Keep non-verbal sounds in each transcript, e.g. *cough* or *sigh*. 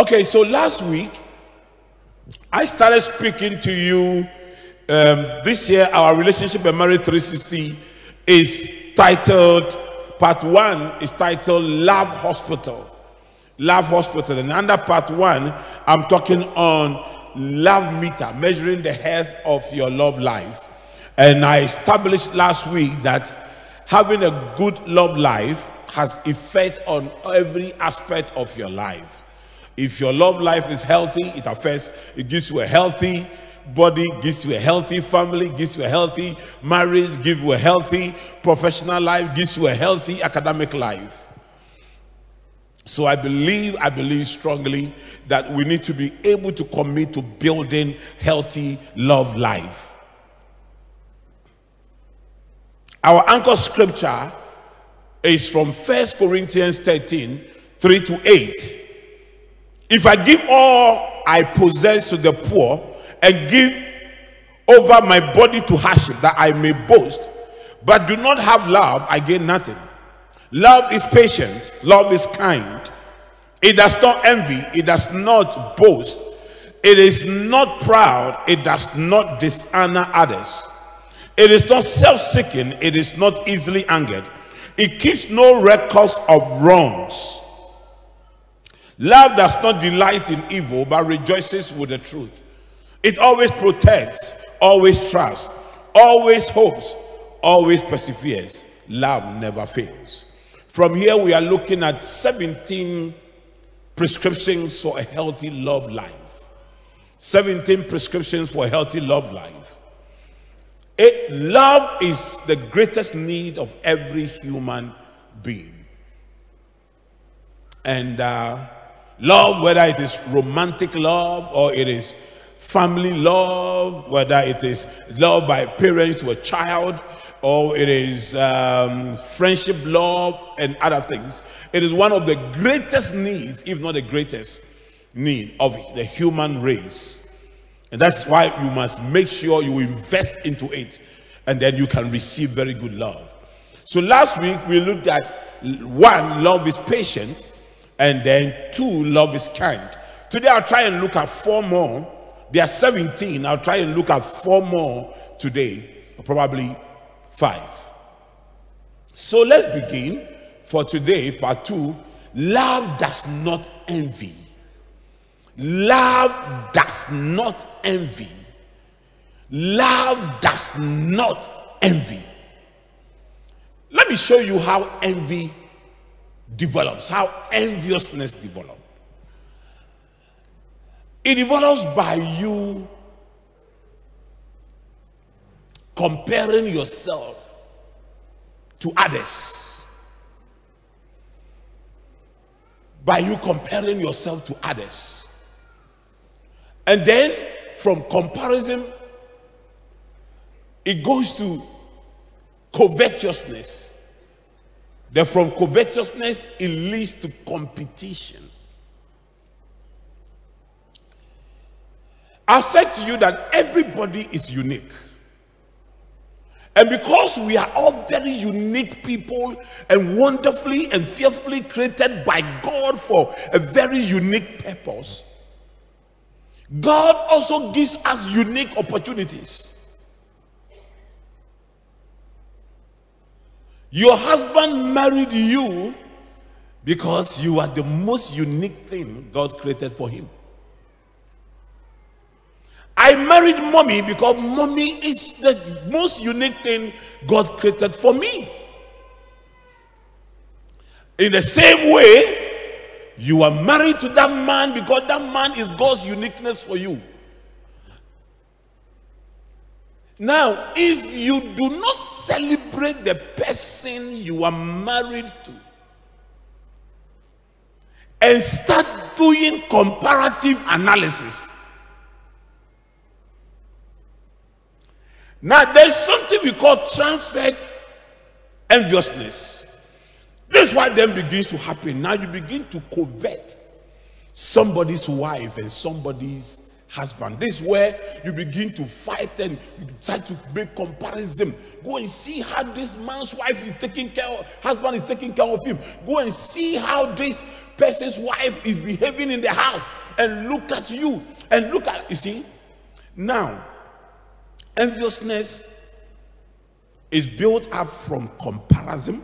Okay, so last week I started speaking to you. Um, this year, our relationship and marriage 360 is titled, part one is titled Love Hospital. Love Hospital. And under part one, I'm talking on love meter, measuring the health of your love life. And I established last week that having a good love life has effect on every aspect of your life. If your love life is healthy, it affects, it gives you a healthy body, gives you a healthy family, gives you a healthy marriage, gives you a healthy professional life, gives you a healthy academic life. So I believe, I believe strongly that we need to be able to commit to building healthy love life. Our anchor scripture is from First Corinthians 13, 3 to 8. If I give all I possess to the poor and give over my body to hardship that I may boast, but do not have love, I gain nothing. Love is patient, love is kind. It does not envy, it does not boast, it is not proud, it does not dishonor others. It is not self seeking, it is not easily angered. It keeps no records of wrongs. Love does not delight in evil, but rejoices with the truth. It always protects, always trusts, always hopes, always perseveres. Love never fails. From here, we are looking at 17 prescriptions for a healthy love life. 17 prescriptions for a healthy love life. It, love is the greatest need of every human being. And uh, Love, whether it is romantic love or it is family love, whether it is love by parents to a child or it is um, friendship love and other things. It is one of the greatest needs, if not the greatest need of the human race. And that's why you must make sure you invest into it and then you can receive very good love. So last week we looked at one, love is patient. And then two, love is kind. Today I'll try and look at four more. There are 17. I'll try and look at four more today, probably five. So let's begin for today, part two. Love does not envy. Love does not envy. Love does not envy. Let me show you how envy develops, how enviousness develops. It develops by you comparing yourself to others. By you comparing yourself to others. And then from comparison, it goes to covetousness then from covetousness, it leads to competition. I've said to you that everybody is unique. And because we are all very unique people and wonderfully and fearfully created by God for a very unique purpose, God also gives us unique opportunities. Your husband married you because you are the most unique thing God created for him. I married mommy because mommy is the most unique thing God created for me. In the same way, you are married to that man because that man is God's uniqueness for you. Now, if you do not celebrate the person you are married to and start doing comparative analysis, now there's something we call transferred enviousness. This is why then begins to happen. Now you begin to covet somebody's wife and somebody's husband. This is where you begin to fight and you start to make comparison. Go and see how this man's wife is taking care of, husband is taking care of him. Go and see how this person's wife is behaving in the house and look at you and look at, you see. Now, enviousness is built up from comparison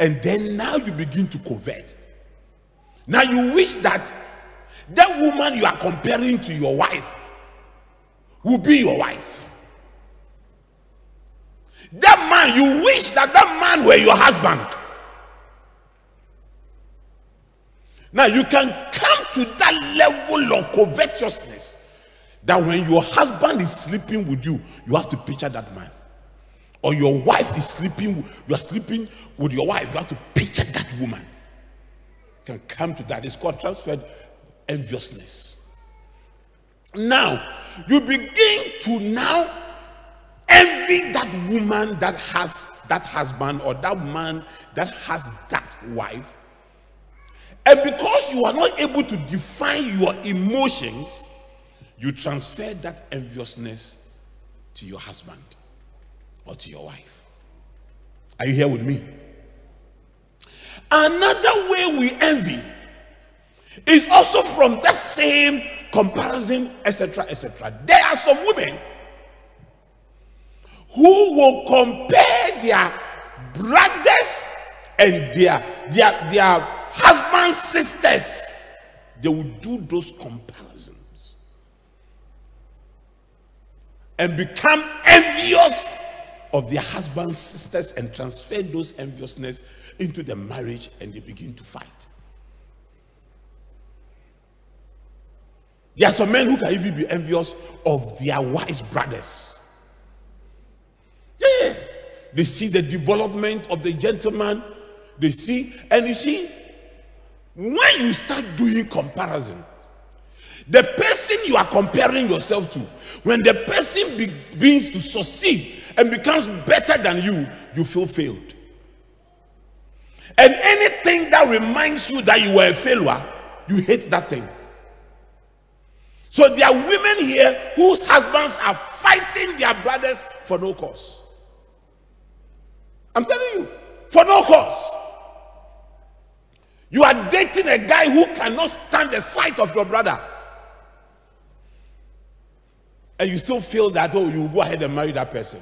and then now you begin to covet. Now you wish that that woman you are comparing to your wife will be your wife. That man, you wish that that man were your husband. Now you can come to that level of covetousness that when your husband is sleeping with you, you have to picture that man. Or your wife is sleeping, you are sleeping with your wife, you have to picture that woman. You can come to that. It's called transferred enviousness. Now, you begin to now envy that woman that has that husband or that man that has that wife. And because you are not able to define your emotions, you transfer that enviousness to your husband or to your wife. Are you here with me? Another way we envy is also from that same comparison, etc., etc. There are some women who will compare their brothers and their their their husbands, sisters. They will do those comparisons and become envious of their husbands, sisters, and transfer those enviousness into the marriage, and they begin to fight. There are some men who can even be envious of their wise brothers. Yeah. They see the development of the gentleman. They see, and you see, when you start doing comparison, the person you are comparing yourself to, when the person begins to succeed and becomes better than you, you feel failed. And anything that reminds you that you were a failure, you hate that thing. So there are women here whose husbands are fighting their brothers for no cause. I'm telling you, for no cause. You are dating a guy who cannot stand the sight of your brother. And you still feel that, oh, you will go ahead and marry that person.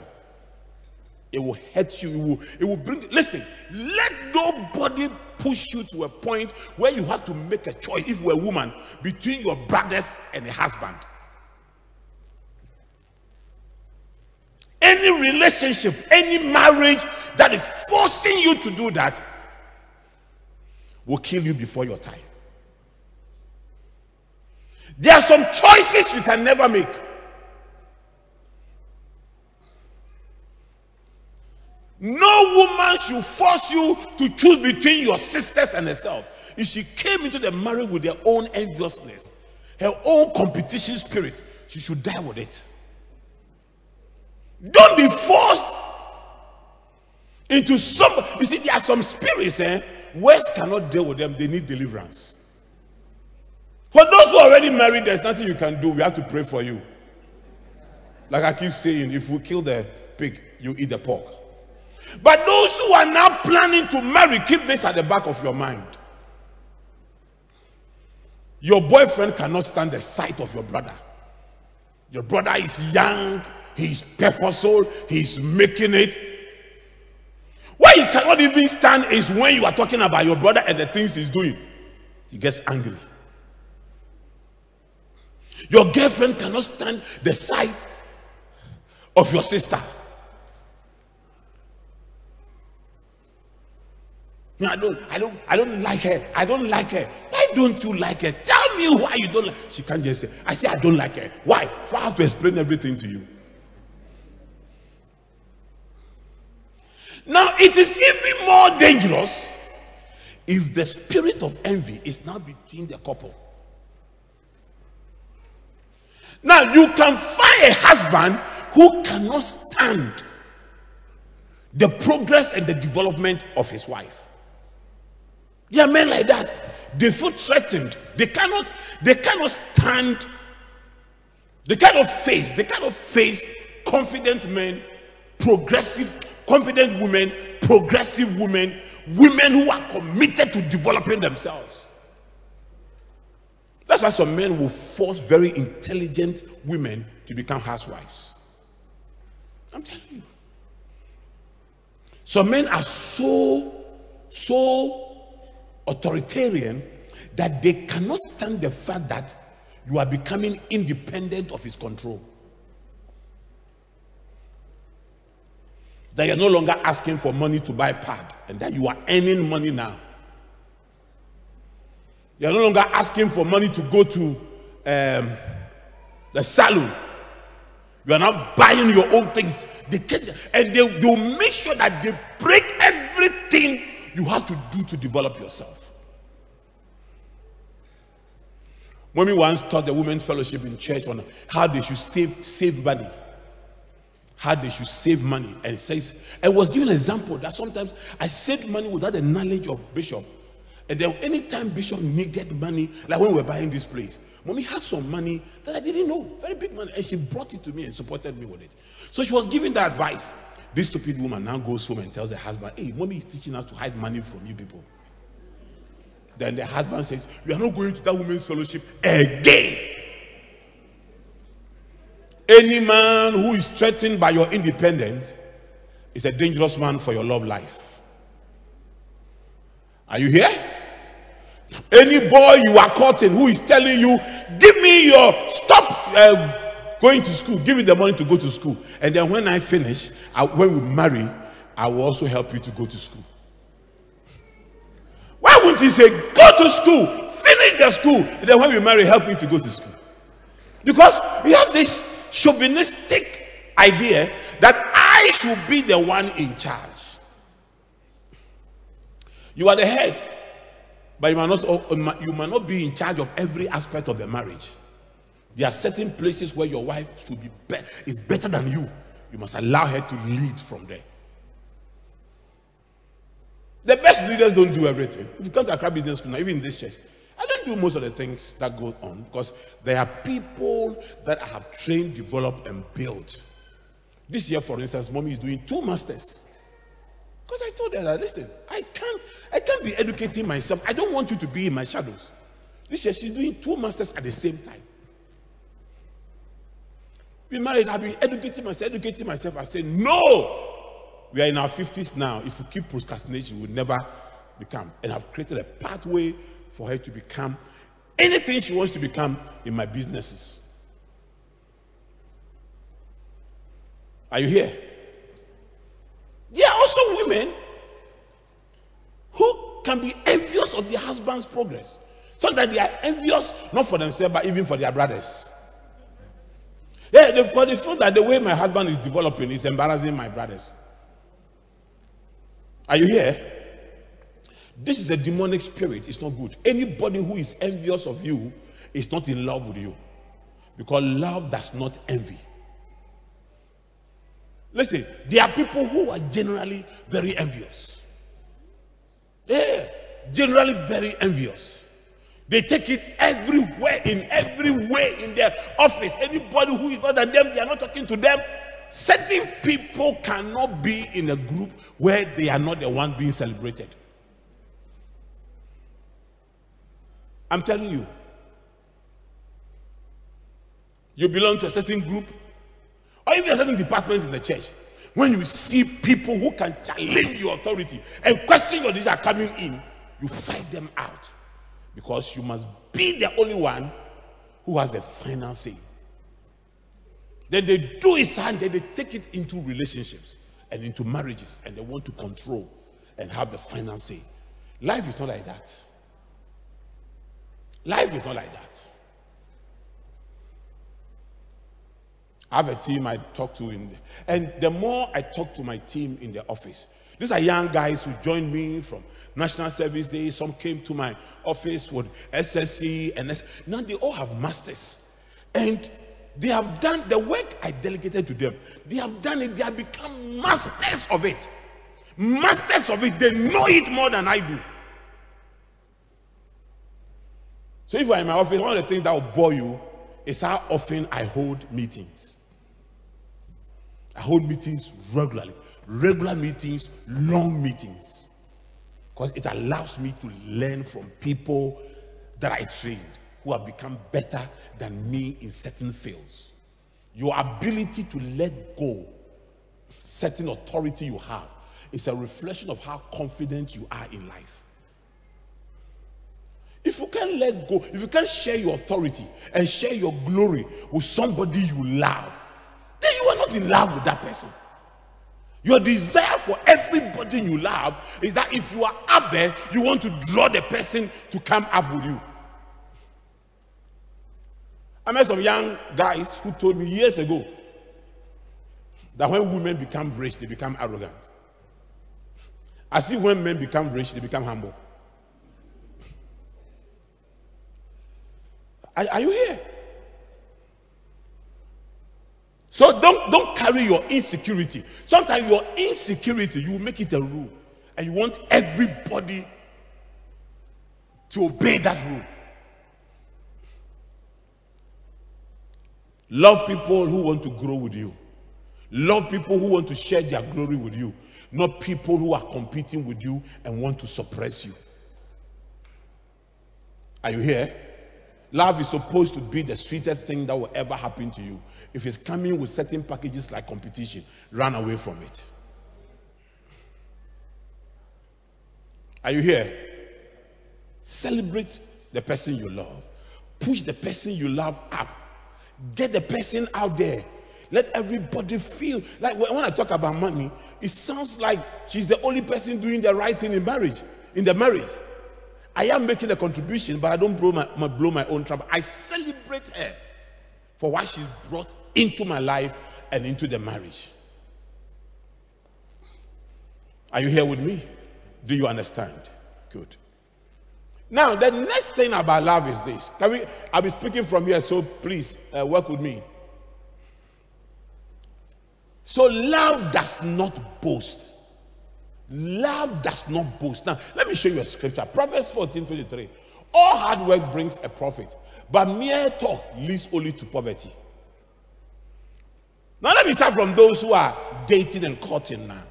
It will hurt you. It will, it will bring, listen, let nobody push you to a point where you have to make a choice, if you're a woman, between your brothers and a husband. Any relationship, any marriage that is forcing you to do that will kill you before your time. There are some choices you can never make. No woman should force you to choose between your sisters and herself. If she came into the marriage with her own enviousness, her own competition spirit, she should die with it. Don't be forced into some. You see, there are some spirits, eh? Words cannot deal with them, they need deliverance. For those who are already married, there's nothing you can do. We have to pray for you. Like I keep saying, if we kill the pig, you eat the pork. But those who are now planning to marry, keep this at the back of your mind. Your boyfriend cannot stand the sight of your brother. Your brother is young, he's purposeful, he's making it. Why he cannot even stand is when you are talking about your brother and the things he's doing. He gets angry. Your girlfriend cannot stand the sight of your sister. No, I don't, I don't, I don't like her. I don't like her. Why don't you like her? Tell me why you don't like. She can't just say, I say I don't like her. Why? So I have to explain everything to you. Now it is even more dangerous if the spirit of envy is now between the couple. Now you can find a husband who cannot stand the progress and the development of his wife. Are men like that. they feel threatened. They cannot, they cannot stand the kind of face, the kind of face confident men, progressive, confident women, progressive women, women who are committed to developing themselves. That's why some men will force very intelligent women to become housewives. I'm telling you. Some men are so, so authoritarian that they cannot stand the fact that you are becoming independent of his control. That you're no longer asking for money to buy pad and that you are earning money now. You're no longer asking for money to go to um, the salon. You are not buying your own things. They get, and they will make sure that they break everything you have to do to develop yourself. Mommy once taught the women's fellowship in church on how they should save, save money. How they should save money. And says, I was given an example that sometimes I saved money without the knowledge of Bishop. And then anytime Bishop needed money, like when we were buying this place, Mommy had some money that I didn't know, very big money, and she brought it to me and supported me with it. So she was giving the advice. This stupid woman now goes home and tells her husband, Hey, mommy is teaching us to hide money from you people. Then the husband says, You are not going to that women's fellowship again. Any man who is threatened by your independence is a dangerous man for your love life. Are you here? Any boy you are courting who is telling you, Give me your stop uh, going to school, give me the money to go to school. And then when I finish, I, when we marry, I will also help you to go to school. Why wouldn't he say, Go to school, finish the school, and then when we marry, help me to go to school? Because you have this chauvinistic idea that I should be the one in charge. You are the head, but you might not, you might not be in charge of every aspect of the marriage. There are certain places where your wife should be, be is better than you. You must allow her to lead from there. The best leaders don't do everything. If you come to Accra Business School now, even in this church, I don't do most of the things that go on because there are people that I have trained, developed, and built. This year, for instance, mommy is doing two masters. Because I told her that listen, I can't, I can't be educating myself. I don't want you to be in my shadows. This year she's doing two masters at the same time. Married, I've been educating myself, educating myself. I said, no, we are in our 50s now. If we keep procrastinating, we will never become. And I've created a pathway for her to become anything she wants to become in my businesses. Are you here? There are also women who can be envious of their husband's progress. Sometimes they are envious not for themselves, but even for their brothers. Yeah, they've got the feel that the way my husband is developing is embarrassing my brothers. Are you here? This is a demonic spirit. It's not good. Anybody who is envious of you is not in love with you. Because love does not envy. Listen, there are people who are generally very envious. Yeah, generally very envious. They take it everywhere, in every way, in their office. Anybody who is better than them, they are not talking to them certain people cannot be in a group where they are not the one being celebrated. I'm telling you. You belong to a certain group, or even a certain department in the church. When you see people who can challenge your authority and question your decision coming in, you fight them out because you must be the only one who has the final say. Then they do it and then they take it into relationships and into marriages and they want to control and have the final say. Life is not like that. Life is not like that. I have a team I talk to in, the, and the more I talk to my team in the office, these are young guys who joined me from National Service Day. Some came to my office with SSC and S. Now they all have masters, and they have done the work I delegated to them. They have done it. They have become masters of it. Masters of it. They know it more than I do. So if you're in my office, one of the things that will bore you is how often I hold meetings. I hold meetings regularly, regular meetings, long meetings, because it allows me to learn from people that I trained who have become better than me in certain fields. Your ability to let go certain authority you have is a reflection of how confident you are in life. If you can't let go, if you can't share your authority and share your glory with somebody you love, then you are not in love with that person. Your desire for everybody you love is that if you are up there, you want to draw the person to come up with you. I met some young guys who told me years ago that when women become rich, they become arrogant. I see when men become rich, they become humble. Are, are you here? So don't, don't carry your insecurity. Sometimes your insecurity, you make it a rule. And you want everybody to obey that rule. Love people who want to grow with you. Love people who want to share their glory with you, not people who are competing with you and want to suppress you. Are you here? Love is supposed to be the sweetest thing that will ever happen to you. If it's coming with certain packages like competition, run away from it. Are you here? Celebrate the person you love. Push the person you love up. Get the person out there. Let everybody feel like when I talk about money, it sounds like she's the only person doing the right thing in marriage, in the marriage. I am making a contribution, but I don't blow my, my, blow my own trumpet. I celebrate her for what she's brought into my life and into the marriage. Are you here with me? Do you understand? Good. Now, the next thing about love is this. Can we? I'll be speaking from here, so please uh, work with me. So, love does not boast. Love does not boast. Now, let me show you a scripture. Proverbs 14 23. All hard work brings a profit, but mere talk leads only to poverty. Now, let me start from those who are dating and courting now.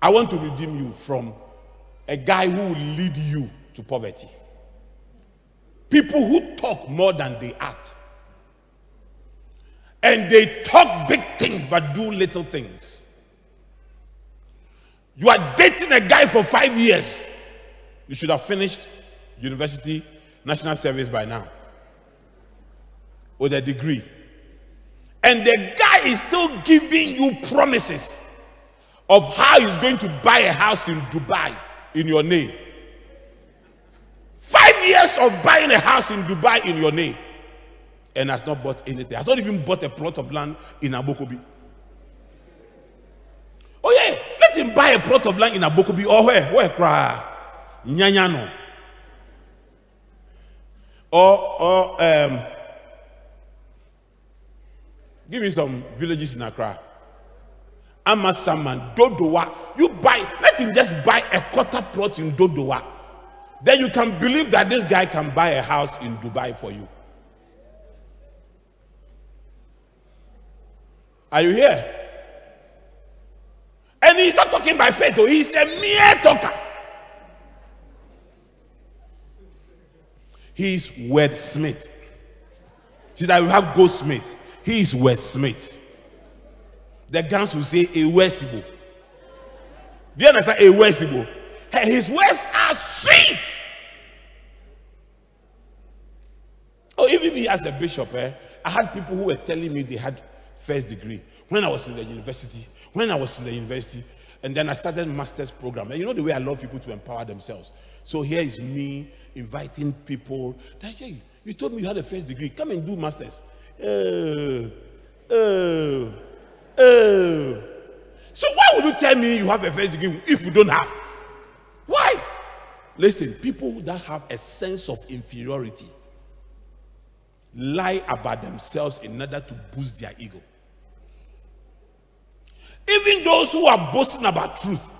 I want to redeem you from a guy who will lead you to poverty. People who talk more than they act. And they talk big things but do little things. You are dating a guy for five years. You should have finished university, national service by now with a degree. And the guy is still giving you promises of how he's going to buy a house in Dubai in your name. Five years of buying a house in Dubai in your name and has not bought anything. Has not even bought a plot of land in Abokobi. Oh yeah, let him buy a plot of land in Abokobi or where? Where cry? Nyanyano. Or or um give me some villages in Accra. Amasaman, Dodowa. You buy, let him just buy a quarter plot in Dodowa. Then you can believe that this guy can buy a house in Dubai for you. Are you here? And he's not talking by faith, oh, he's a mere talker. He's wordsmith. See that we have goldsmith. He is wordsmith. The guns will say a worsible. Do you understand? A worsible. Hey, his words are sweet. Oh, even me as a bishop, eh, I had people who were telling me they had first degree when I was in the university. When I was in the university, and then I started master's program. And you know the way I love people to empower themselves. So here is me inviting people. That, hey, you told me you had a first degree. Come and do masters. Oh, oh, oh. So why would you tell me you have a first degree if you don't have? Why? Listen, people that have a sense of inferiority lie about themselves in order to boost their ego. Even those who are boasting about truth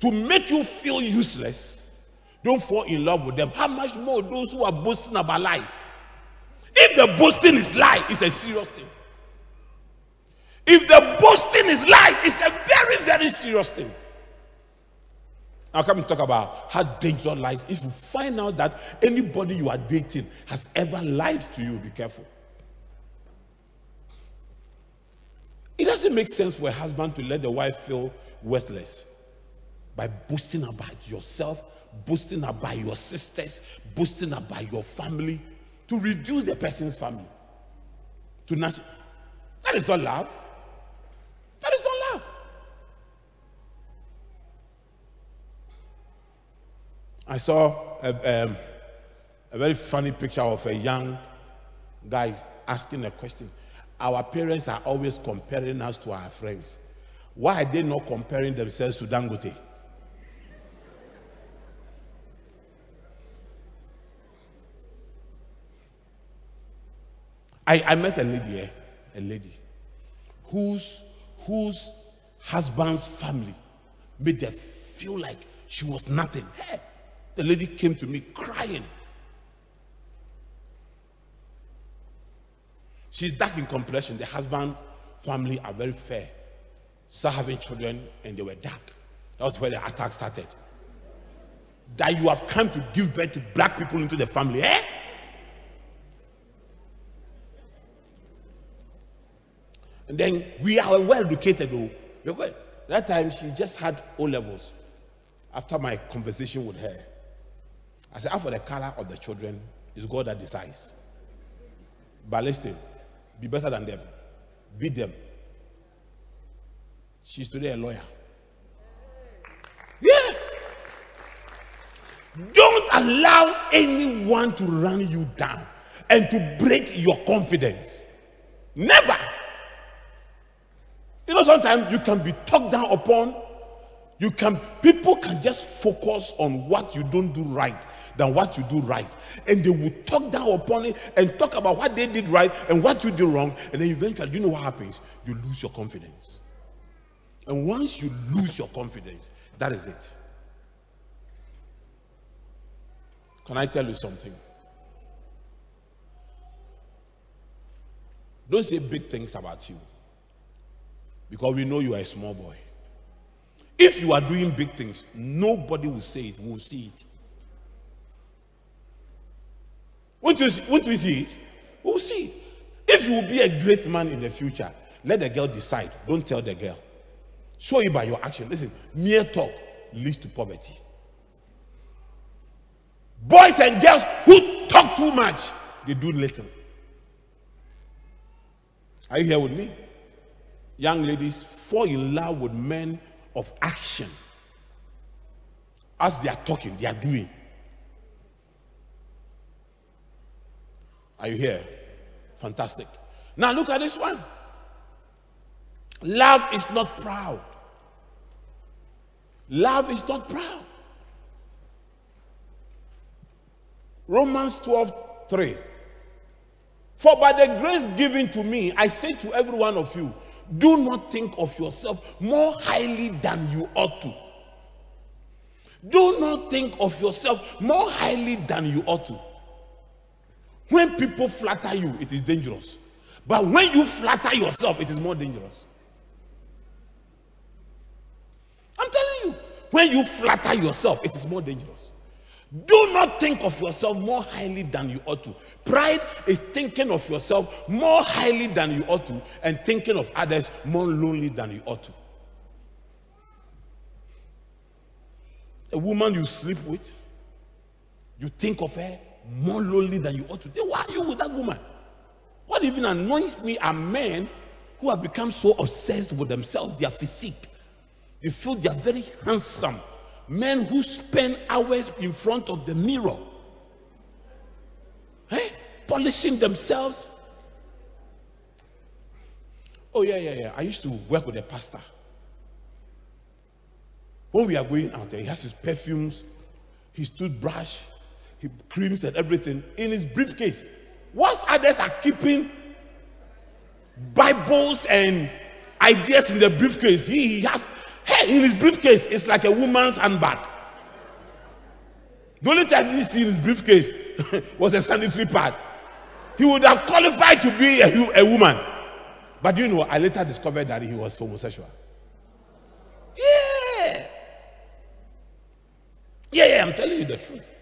to make you feel useless, don't fall in love with them. How much more those who are boasting about lies? If the boasting is lie, it's a serious thing. If the boasting is lie, it's a very, very serious thing. I'll come and talk about how dangerous lies. If you find out that anybody you are dating has ever lied to you, be careful. It doesn't make sense for a husband to let the wife feel worthless by boasting about yourself, boasting about your sisters, boasting about your family, to reduce the person's family. To not, that is not love. That is not love. I saw a, um, a very funny picture of a young guy asking a question. Our parents are always comparing us to our friends. Why are they not comparing themselves to Dangote? I, I met a lady here, a lady, whose, whose husband's family made her feel like she was nothing. Hey, the lady came to me crying. She's dark in complexion. The husband family are very fair. Start having children and they were dark. That was where the attack started. That you have come to give birth to black people into the family, eh? And then we are well educated, though. That time she just had O levels. After my conversation with her, I said, for the color of the children, it's God that decides. But listen, be better than them, beat them. She's today a lawyer. Yeah. Don't allow anyone to run you down and to break your confidence. Never. You know, sometimes you can be talked down upon. You can people can just focus on what you don't do right than what you do right, and they will talk down upon it and talk about what they did right and what you did wrong, and then eventually, you know what happens? You lose your confidence. And once you lose your confidence, that is it. Can I tell you something? Don't say big things about you because we know you are a small boy. If you are doing big things, nobody will say it, we'll see it. Won't, you, won't we see it? We'll see it. If you will be a great man in the future, let the girl decide. Don't tell the girl. Show it by your action. Listen, mere talk leads to poverty. Boys and girls who talk too much, they do little. Are you here with me? young ladies fall in love with men of action. As they are talking, they are doing. Are you here? Fantastic. Now look at this one. Love is not proud. Love is not proud. Romans 12 3. For by the grace given to me, I say to every one of you, do not think of yourself more highly than you ought to. Do not think of yourself more highly than you ought to. When people flatter you, it is dangerous. But when you flatter yourself, it is more dangerous. I'm telling you, when you flatter yourself, it is more dangerous. Do not think of yourself more highly than you ought to. Pride is thinking of yourself more highly than you ought to and thinking of others more lonely than you ought to. A woman you sleep with, you think of her more lonely than you ought to. Then why are you with that woman? What even annoys me are men who have become so obsessed with themselves, their physique. They feel they are very handsome men who spend hours in front of the mirror, eh? polishing themselves. Oh, yeah, yeah, yeah. I used to work with a pastor. When we are going out there, he has his perfumes, his toothbrush, his creams, and everything in his briefcase. Whilst others are keeping Bibles and ideas in the briefcase, he has Hey, in his briefcase, it's like a woman's handbag. The only time he see in his briefcase *laughs* was a sanitary pad. He would have qualified to be a, a woman. But you know, I later discovered that he was homosexual. Yeah. Yeah, yeah, I'm telling you the truth.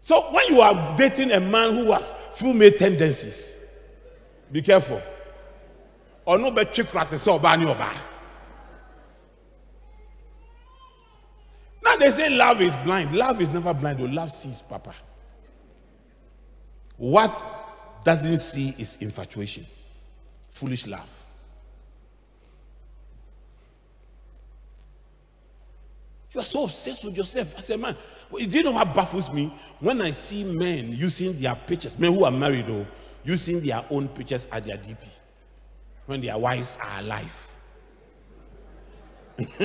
So when you are dating a man who has female tendencies, be careful. Or no better practice or ban your Now they say love is blind. Love is never blind. Or love sees, Papa. What doesn't see is infatuation, foolish love. You are so obsessed with yourself. I said, man, do you know what baffles me? When I see men using their pictures, men who are married though, using their own pictures at their DP when their wives are alive. *laughs*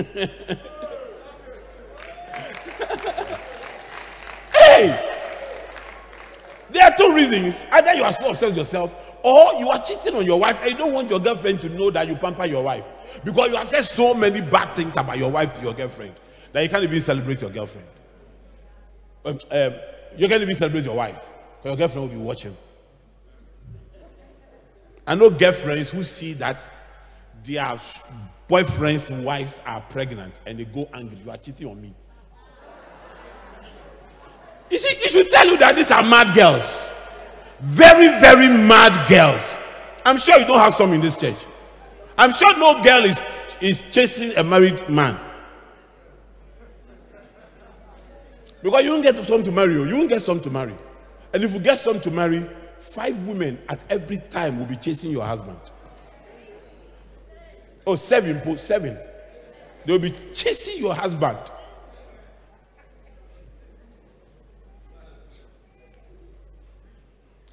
hey! There are two reasons. Either you are so obsessed with yourself, or you are cheating on your wife and you don't want your girlfriend to know that you pamper your wife. Because you have said so many bad things about your wife to your girlfriend that you can't even celebrate your girlfriend. Um, um, you can't even celebrate your wife because your girlfriend will be watching. I know girlfriends who see that their boyfriends wives are pregnant and they go angry. You are cheating on me. You see, it should tell you that these are mad girls. Very, very mad girls. I'm sure you don't have some in this church. I'm sure no girl is, is chasing a married man. Because you won't get some to marry. Oh. You won't get some to marry. And if you get some to marry, five women at every time will be chasing your husband. Oh, seven, seven. They will be chasing your husband.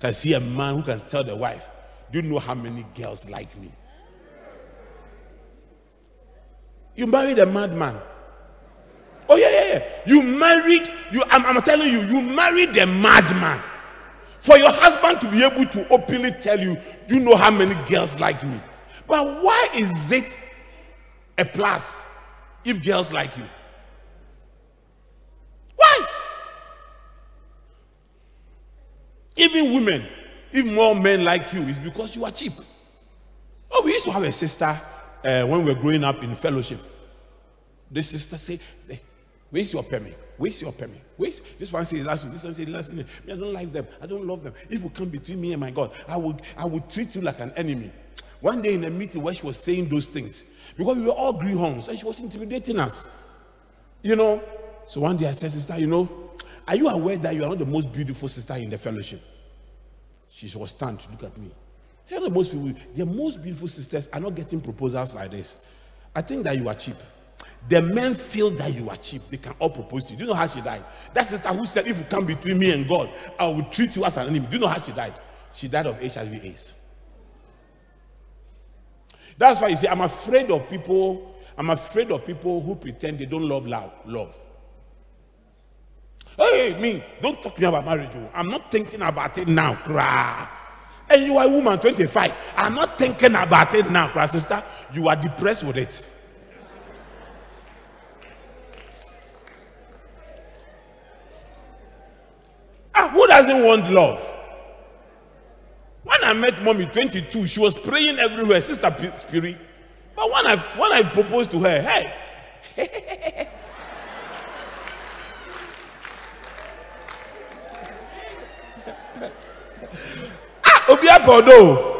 Can see a man who can tell the wife, Do you know how many girls like me? You married a madman. Oh, yeah, yeah, yeah. You married, you, I'm, I'm telling you, you married a madman. For your husband to be able to openly tell you, Do you know how many girls like me? But why is it a plus if girls like you? Even women, if more men like you, it's because you are cheap. Oh, we used to have a sister uh, when we were growing up in fellowship. The sister said, hey, Where's your permit? Where's your permit? Where's this one said last week? This one said last week. I don't like them. I don't love them. If you come between me and my God, I would I would treat you like an enemy. One day in a meeting where she was saying those things, because we were all greenhorns and she was intimidating us. You know. So one day I said, Sister, you know, are you aware that you are not the most beautiful sister in the fellowship? She was stunned look at me. Tell the most people, the most beautiful sisters are not getting proposals like this. I think that you are cheap. The men feel that you are cheap. They can all propose to you. Do you know how she died? That sister who said, If you come between me and God, I will treat you as an enemy. Do you know how she died? She died of HIV AIDS. That's why you see, I'm afraid of people. I'm afraid of people who pretend they don't love love. Hey, me, don't talk to me about marriage. Oh. I'm not thinking about it now, cry. And you are a woman, 25. I'm not thinking about it now, cry, sister. You are depressed with it. Ah, who doesn't want love? When I met mommy, 22, she was praying everywhere, Sister Spirit. But when I when I proposed to her, hey, *laughs* obi agodo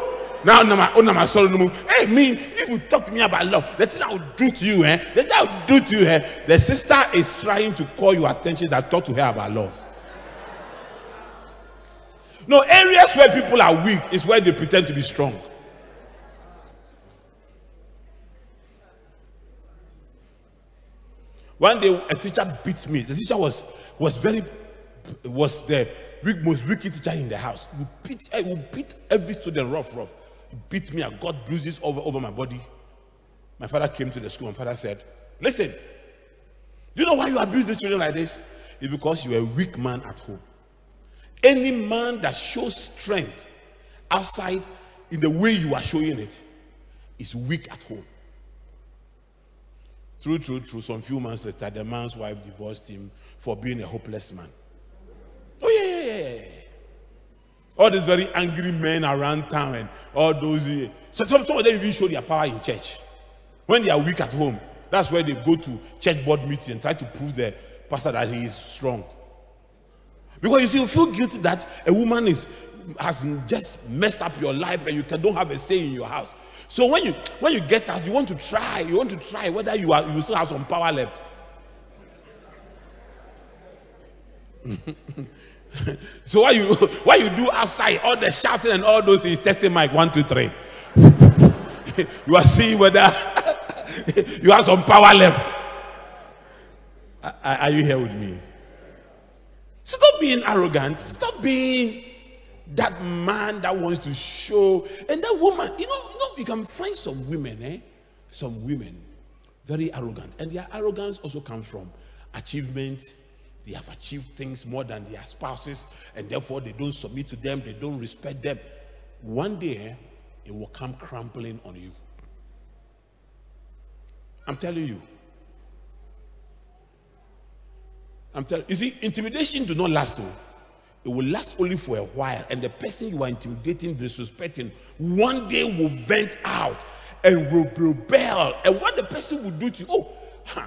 now una ma sọrọ no hey me if you talk to me about love the thing i will do to you eh? The thing i will do to you eh? The sister is trying to call your attention that talk to her about love. No areas where people are weak is where they pretend to be strong. One day a teacher beat me. The teacher was was very was the most wicked teacher in the house. He would beat, eh, would beat every student rough, rough. He beat me. I got bruises over, over my body. My father came to the school. My father said, Listen, do you know why you abuse the children like this? It's because you're a weak man at home. Any man that shows strength outside in the way you are showing it is weak at home. True, true, true. Some few months later, the man's wife divorced him for being a hopeless man. Oh, yeah, yeah, yeah. All these very angry men around town and all those. eh, So some, some of them even show their power in church. When they are weak at home, that's where they go to church board meeting and try to prove the pastor that he is strong. Because you see, you feel guilty that a woman is has just messed up your life and you can, don't have a say in your house. So when you when you get out, you want to try, you want to try whether you are you still have some power left. *laughs* so what you *laughs* what you do outside, all the shouting and all those things, testing mic one, two, three. *laughs* you are seeing whether you have some power left. Are are you here with me? Stop being arrogant. Stop being that man that wants to show. And that woman, you know, you know, you can find some women, eh? Some women, very arrogant. And their arrogance also comes from achievement. They have achieved things more than their spouses, and therefore they don't submit to them, they don't respect them. One day, eh, it will come crumbling on you. I'm telling you. I'm telling you, see, intimidation do not last though. It will last only for a while, and the person you are intimidating, disrespecting, one day will vent out and will rebel. And what the person will do to you, oh, huh.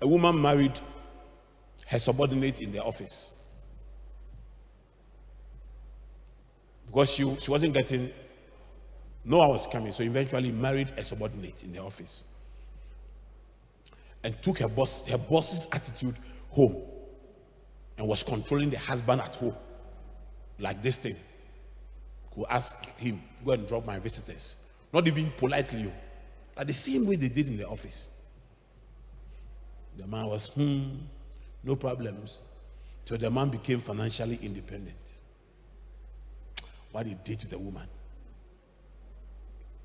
A woman married her subordinate in the office. Because she, she wasn't getting, no one was coming, so eventually married a subordinate in the office and took her boss her boss's attitude home and was controlling the husband at home like this thing. Could ask him go and drop my visitors. Not even politely oh. like the same way they did in the office the man was hmm no problems till the man became financially independent what he did to the woman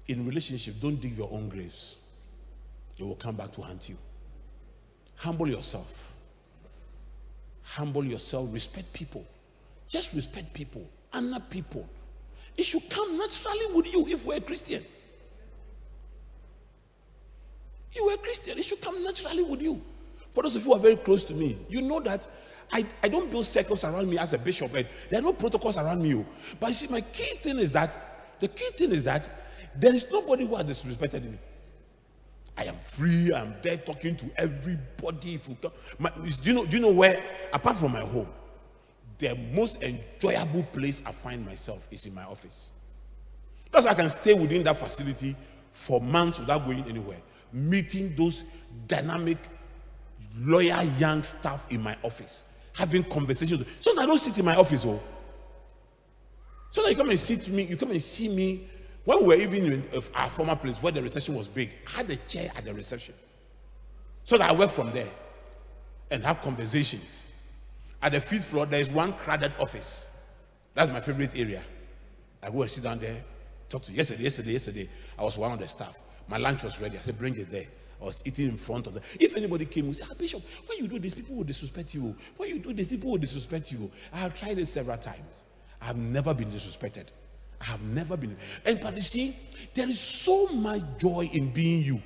in relationship don't dig your own graves it will come back to haunt you Humble yourself. Humble yourself. Respect people. Just respect people. Honor people. It should come naturally with you if we're a Christian. You were a Christian. It should come naturally with you. For those of you who are very close to me, you know that I, I don't build circles around me as a bishop. And there are no protocols around me. oh. But you see, my key thing is that the key thing is that there is nobody who has disrespected me. I am free. I'm there talking to everybody. If you come, my, do you know? Do you know where? Apart from my home, the most enjoyable place I find myself is in my office. That's why I can stay within that facility for months without going anywhere, meeting those dynamic, loyal young staff in my office, having conversations. So I don't sit in my office, oh. So that you come and see me, you come and see me. When we were even in uh, our former place where the reception was big, I had a chair at the reception. So that I work from there and have conversations. At the fifth floor, there is one crowded office. That's my favorite area. I go and sit down there, talk to you. yesterday, yesterday, yesterday. I was one of the staff. My lunch was ready. I said, bring it there. Was eating in front of them. If anybody came, we say, ah, Bishop, when you do this, people will disrespect you. When you do this, people will disrespect you. I have tried it several times. I have never been disrespected. I have never been. And but you see, there is so much joy in being you.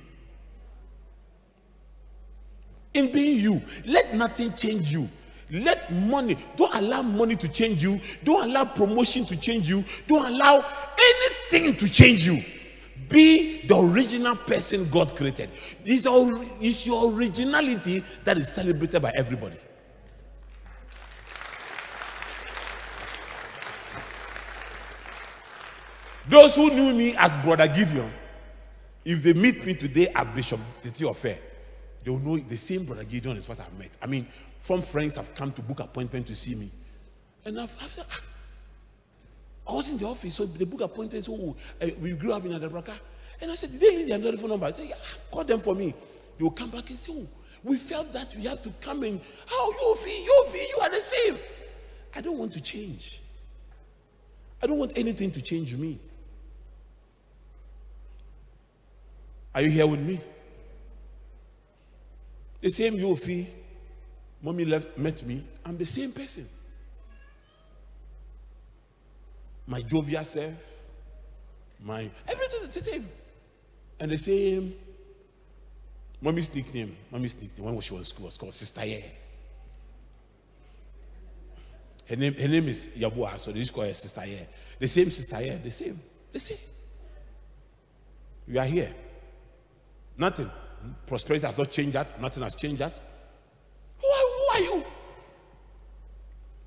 In being you. Let nothing change you. Let money, don't allow money to change you. Don't allow promotion to change you. Don't allow anything to change you. Be the original person God created. It's, your- it's your originality that is celebrated by everybody. Those who knew me as Brother Gideon, if they meet me today at Bishop Titi-Ofei, they will know the same Brother Gideon is what I've met. I mean, from friends have come to book appointment to see me. And I've, I've "Ah." I was in the office, so the book appointment. So eh, we grew up in Adabraka. And I said, Did they leave their telephone number? I said, Yeah, call them for me. They will come back and say, Oh, we felt that we have to come in. How you feel? You feel you are the same. I don't want to change. I don't want anything to change me. Are you here with me? The same Yofi, mommy left, met me. I'm the same person. My jovial self, my everything the same. And the same mommy's nickname, mommy's nickname when she was in school was called Sister Ye. Her name, her name is Yabua, so they to call her Sister Ye. The same Sister Ye, the same, the same. We are here. Nothing. Prosperity has not changed that. Nothing has changed that. Who are, who are you?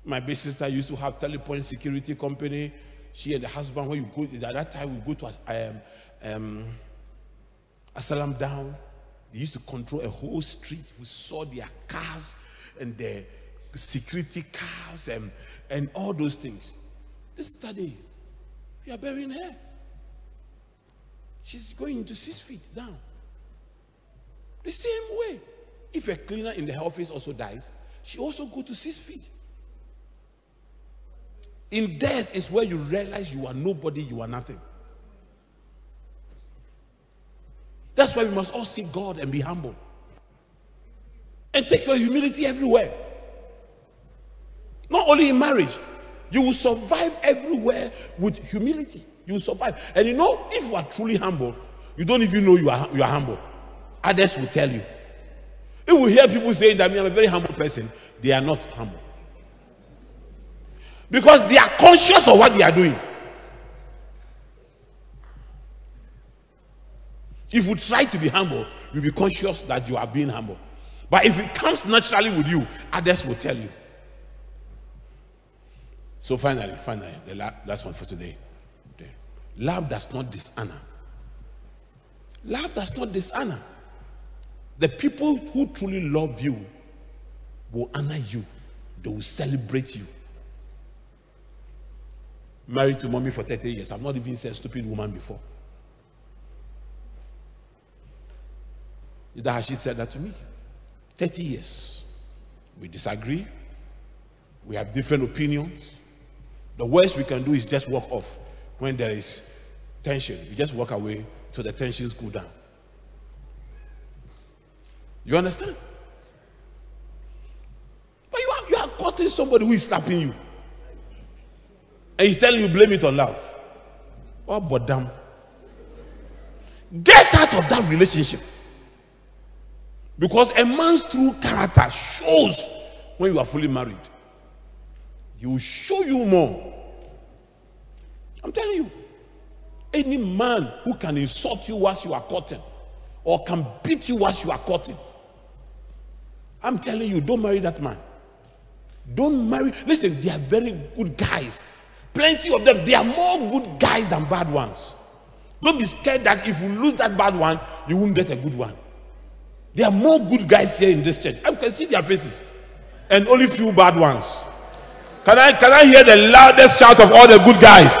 My big sister used to have telephone security company. She and the husband, when you go, at that time, we go to um, um, Asylum Down. They used to control a whole street. We saw their cars and their security cars and, and all those things. This study, we are burying her. She's going into six feet down. The same way. If a cleaner in the office also dies, she also go to six feet. In death is where you realize you are nobody, you are nothing. That's why we must all seek God and be humble. And take your humility everywhere. Not only in marriage, you will survive everywhere with humility. You will survive. And you know, if you are truly humble, you don't even know you are, you are humble. Others will tell you. If we hear people saying that I'm a very humble person, they are not humble. Because they are conscious of what they are doing. If you try to be humble, you'll be conscious that you are being humble. But if it comes naturally with you, others will tell you. So finally, finally, the last one for today. Love does not dishonor. Love does not dishonor. The people who truly love you will honor you, they will celebrate you. Married to mommy for 30 years. I've not even said stupid woman before. That she said that to me. 30 years. We disagree. We have different opinions. The worst we can do is just walk off when there is tension. You just walk away till the tensions cool down. You understand? But you are, you are cutting somebody who is slapping you. And he's telling you blame it on love. Oh, but damn. Get out of that relationship. Because a man's true character shows when you are fully married. He will show you more. I'm telling you. Any man who can insult you whilst you are cutting or can beat you whilst you are cutting I'm telling you, don't marry that man. Don't marry. Listen, they are very good guys. Plenty of them. They are more good guys than bad ones. Don't be scared that if you lose that bad one, you won't get a good one. There are more good guys here in this church. I can see their faces. And only few bad ones. Can I can I hear the loudest shout of all the good guys?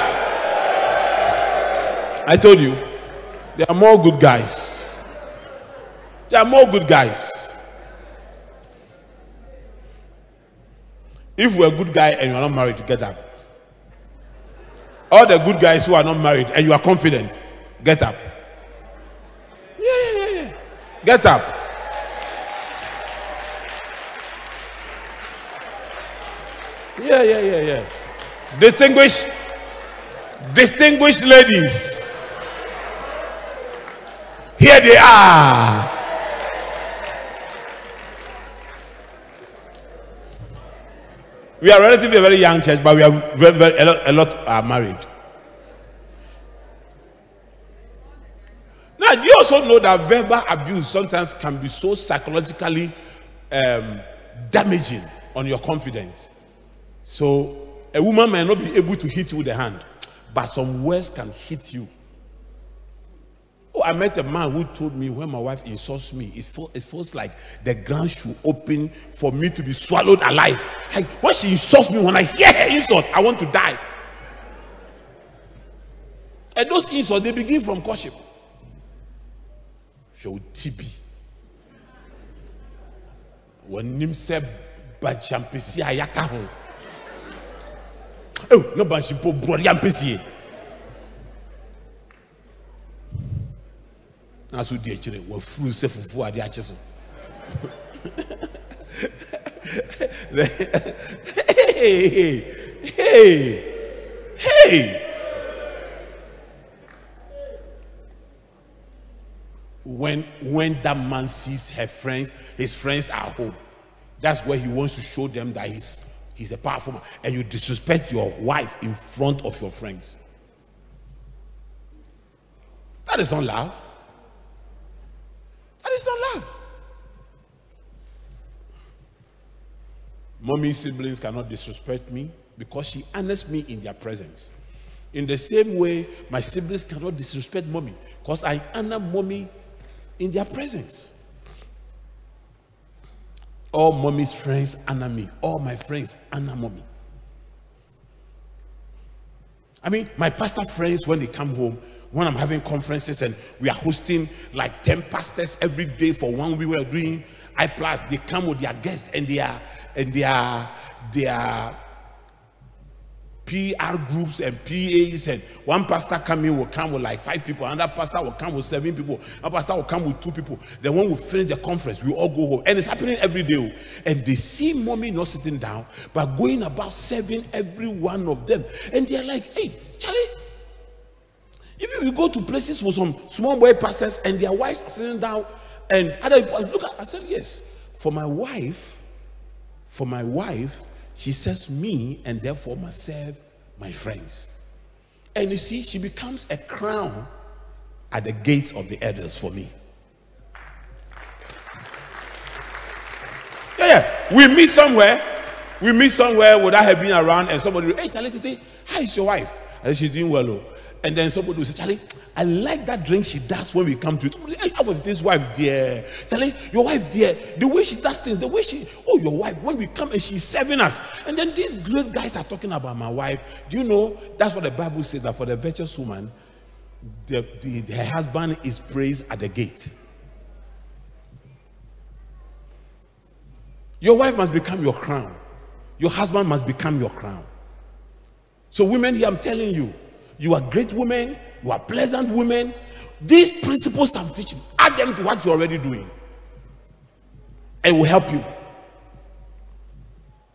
I told you, there are more good guys. There are more good guys. If you're a good guy and you are not married, get up. All the good guys who are not married and you are confident, get up. Yeah, yeah, yeah. Get up. Yeah, yeah, yeah, yeah. Distinguished, distinguished ladies. Here they are. We are relatively a very young church, but we are very, very, a, lot, a lot are married. Now, you also know that verbal abuse sometimes can be so psychologically um, damaging on your confidence? So, a woman may not be able to hit you with a hand, but some words can hit you Oh, I met a man who told me when my wife insults me, it, feel, it feels like the ground should open for me to be swallowed alive. Like when she insults me, when I hear her insult, I want to die. And those insults, they begin from courtship. Show TB. When him said, Bachampisi ayaka Oh, no, Bachipo, Brody, na so di akyire wafuru sɛ so when when that man sees her friends, his friends are home. That's where he wants to show them that he's he's a powerful man. And you disrespect your wife in front of your friends. That is not love. That is not love. Mommy siblings cannot disrespect me because she honors me in their presence. In the same way, my siblings cannot disrespect mommy because I honor mommy in their presence. All mommy's friends honor me. All my friends honor mommy. I mean, my pastor friends, when they come home, when I'm having conferences and we are hosting like 10 pastors every day for one we are doing I plus, they come with their guests and they are and their their PR groups and PAs and one pastor coming will come with like five people, another pastor will come with seven people, another pastor will come with two people. Then when we finish the conference, we all go home. And it's happening every day. Oh. And they see mommy not sitting down, but going about serving every one of them. And they're like, hey, Charlie, if you go to places with some small boy pastors and their wives sitting down and other people look at I said, Yes. For my wife, for my wife, she says me and therefore serve my friends. And you see, she becomes a crown at the gates of the elders for me. Yeah, yeah. We meet somewhere. We meet somewhere without her being around, and somebody, hey, Charlie, how is your wife? And she's doing well. Oh. And then somebody will say, Charlie, I like that drink she does when we come to it. How was this wife, dear? Charlie, your wife, dear, the way she does things, the way she, oh, your wife, when we come and she's serving us. And then these great guys are talking about my wife. Do you know that's what the Bible says that for the virtuous woman, the, the, her husband is praised at the gate. Your wife must become your crown. Your husband must become your crown. So, women here, I'm telling you, you are great women, you are pleasant women. These principles I'm teaching, add them to what you're already doing. And will help you.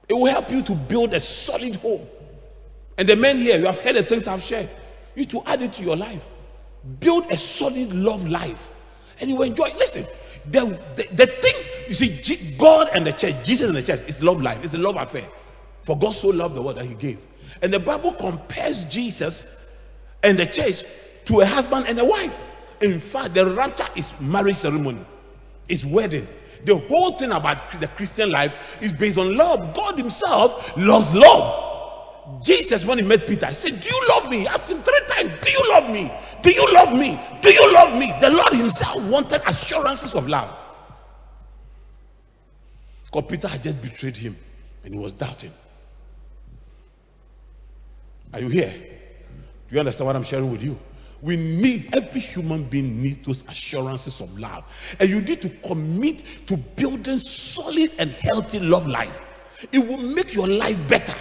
It will help you to build a solid home. And the men here, you have heard the things I've shared. You to add it to your life. Build a solid love life. And you enjoy. Listen, the, the, the thing, you see, God and the church, Jesus and the church, is love life. It's a love affair. For God so loved the world that he gave. And the Bible compares Jesus and the church to a husband and a wife. In fact, the rapture is marriage ceremony, it's wedding. The whole thing about the Christian life is based on love. God Himself loves love. Jesus, when he met Peter, he said, Do you love me? He asked him three times, Do you love me? Do you love me? Do you love me? The Lord Himself wanted assurances of love. Because Peter had just betrayed him and he was doubting. Are you here? Do you understand what I'm sharing with you? We need, every human being needs those assurances of love. And you need to commit to building solid and healthy love life. It will make your life better.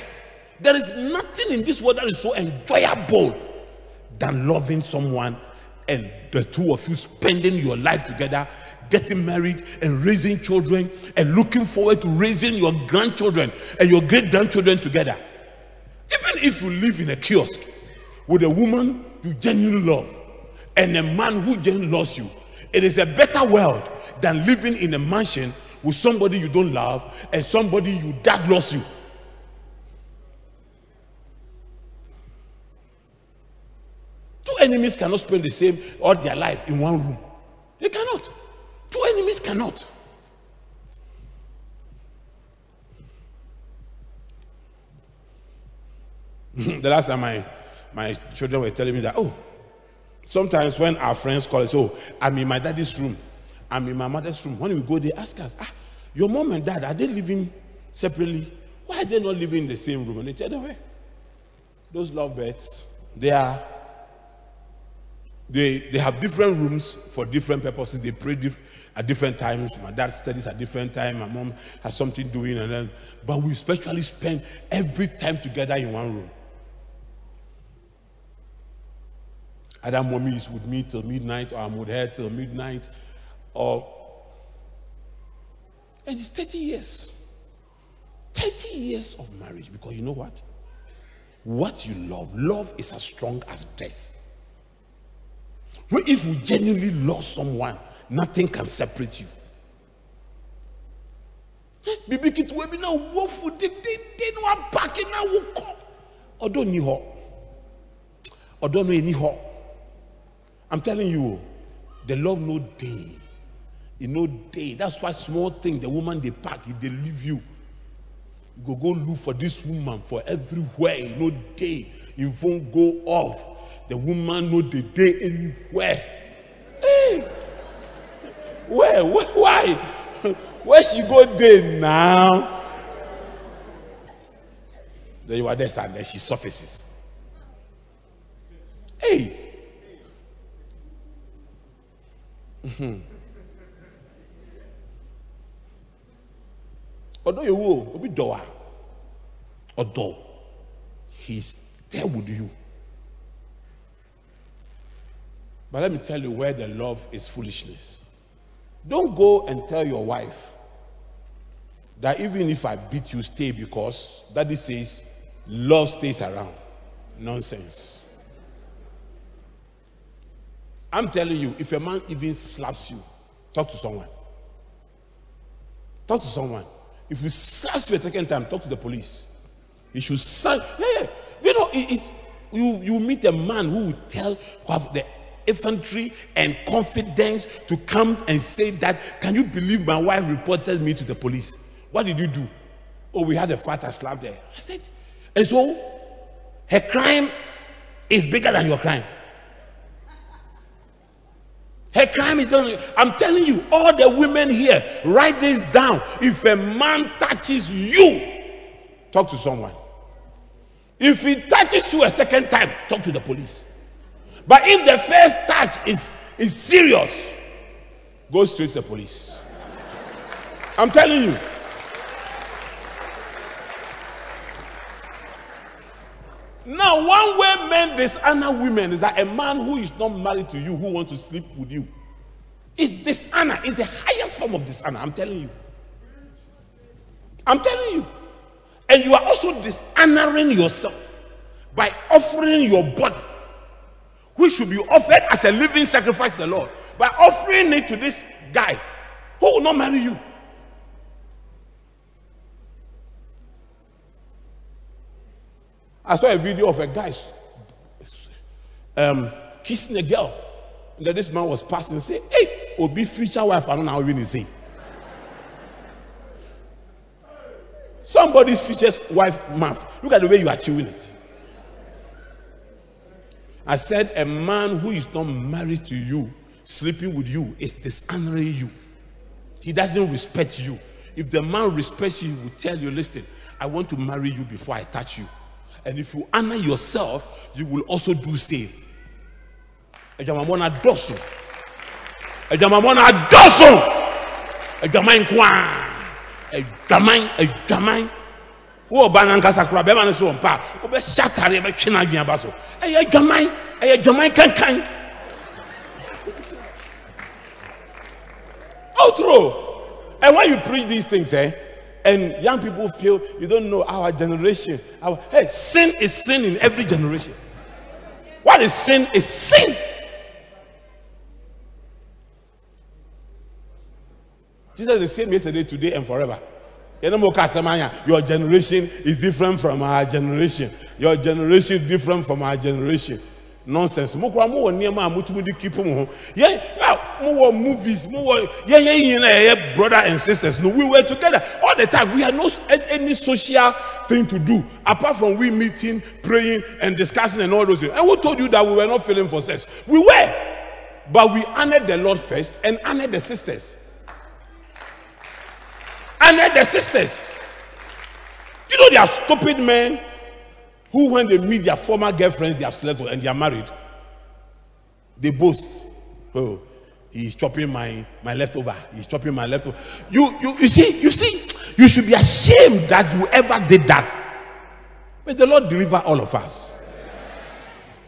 There is nothing in this world that is so enjoyable than loving someone and the two of you spending your life together, getting married and raising children and looking forward to raising your grandchildren and your great grandchildren together. Even if you live in a kiosk, with a woman you genuinely love and a man who genuinely loves you. It is a better world than living in a mansion with somebody you don't love and somebody you that loves you. Two enemies cannot spend the same all their life in one room. They cannot. Two enemies cannot. *laughs* the last time I my children were telling me that, oh, sometimes when our friends call us, oh, I'm in my daddy's room, I'm in my mother's room. When we go, they ask us, ah, your mom and dad, are they living separately? Why are they not living in the same room? And they tell them, hey, those lovebirds, they are they they have different rooms for different purposes. They pray diff- at different times. My dad studies at different time. My mom has something doing, and then but we especially spend every time together in one room. Either mommy is with me till midnight, or I'm with her till midnight, or and it's 30 years. 30 years of marriage because you know what? What you love, love is as strong as death. If we genuinely love someone nothing can separate you. Bibi ketewa bi na wofu dendenden na wapake na wokɔ. Ɔdɔ ni hɔ. Ɔdɔ no ni hɔ. I'm telling you, the love no day. You know day. That's why small thing the woman they pack, they leave you. You go go look for this woman for everywhere. You know day. You phone go off. The woman know the day anywhere. Hey. Where? Where? Why? *laughs* Where she go day now? Then you are there, and then she surfaces. Hey. Ọdọ yẹ wo obi dọ wa ọdọ he's there with you. But let me tell you where the love is foolishness. Don't go and tell your wife that even if I beat you, stay because daddy says love stays around. Nonsense. I'm telling you, if a man even slaps you, talk to someone. Talk to someone. If he slaps you a second time, talk to the police. You should. Yeah, yeah. You know, it, it's you. You meet a man who will tell, who have the infantry and confidence to come and say that. Can you believe my wife reported me to the police? What did you do? Oh, we had a fight. I slapped her. I said, and so her crime is bigger than your crime. Her crime is going to, I'm telling you, all the women here, write this down. If a man touches you, talk to someone. If he touches you a second time, talk to the police. But if the first touch is, is serious, go straight to the police. I'm telling you. Now, one way men dishonor women is that a man who is not married to you, who wants to sleep with you, is dishonor. It's the highest form of dishonor. I'm telling you. I'm telling you. And you are also dishonoring yourself by offering your body, which should be offered as a living sacrifice to the Lord, by offering it to this guy who will not marry you. I saw a video of a guy um, kissing a girl. And then this man was passing and say, Hey, will be future wife, I don't know how you say. Somebody's future wife mouth. Look at the way you are chewing it. I said, a man who is not married to you, sleeping with you, is dishonoring you. He doesn't respect you. If the man respects you, he will tell you, listen, I want to marry you before I touch you. And if you honor yourself, you will also do same. Adwamamɔ na dɔso. Adwamamɔ na dɔso. Adwaman nkoa. Adwaman, adwaman. Wo ɔba na nkasa kora bɛrima no so wɔn pa a wobɛhyɛ atare bɛtwe no adwene aba so. Ɛyɛ adwaman, ɛyɛ adwaman kankan. Outro. And when you preach these things, eh? And young people feel you don't know our generation. Our, hey, sin is sin in every generation. What is sin? Is sin. Jesus is the same yesterday, today, and forever. Your generation is different from our generation. Your generation is different from our generation. Nonsense. Mo kura mo mo wɔ movies, mo wɔ yeah, yɛn nyinaa yɛ brother and sisters. No, we were together all the time. We had no any social thing to do apart from we meeting, praying, and discussing and all those things. And who told you that we were not feeling for sex? We were, but we honored the Lord first and honored the sisters. Honored the sisters. Do you know, they are stupid men who, when they meet their former girlfriends, they have slept with and they are married. They boast. Oh, he's chopping my, my leftover. He's chopping my leftover. You, you, you see, you see, you should be ashamed that you ever did that. May the Lord deliver all of us.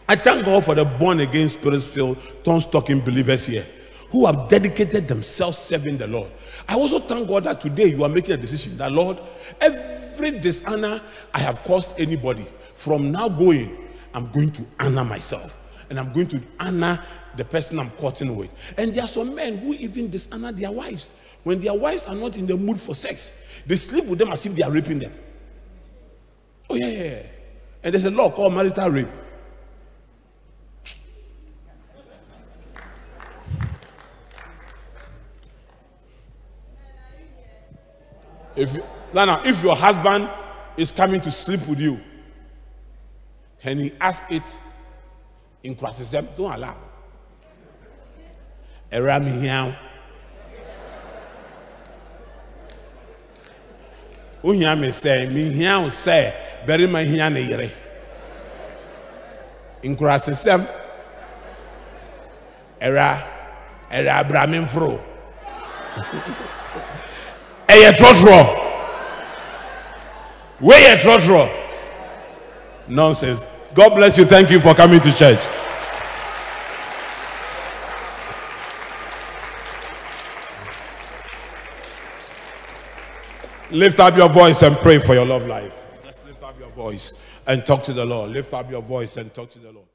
I thank God for the born again, spirit filled, tongue talking believers here who have dedicated themselves serving the Lord. I also thank God that today you are making a decision that, Lord, every dishonor I have caused anybody, from now going, I'm going to honor myself and I'm going to honor the person I'm courting with. And there are some men who even dishonor their wives. When their wives are not in the mood for sex, they sleep with them as if they are raping them. Oh, yeah, yeah. And there's a law called marital rape. If Nana, if your husband is coming to sleep with you and he asks it in criticism, don't allow. Era mi hia. Ohia me sɛ mi hia wo sɛ barima hia ne yere. Nkurasesɛm. Era era abra me mforo. Ɛyɛ *laughs* trɔtrɔ. Weyɛ trɔtrɔ. Nonsense. God bless you. Thank you for coming to church. Lift up your voice and pray for your love life. Just lift up your voice and talk to the Lord. Lift up your voice and talk to the Lord.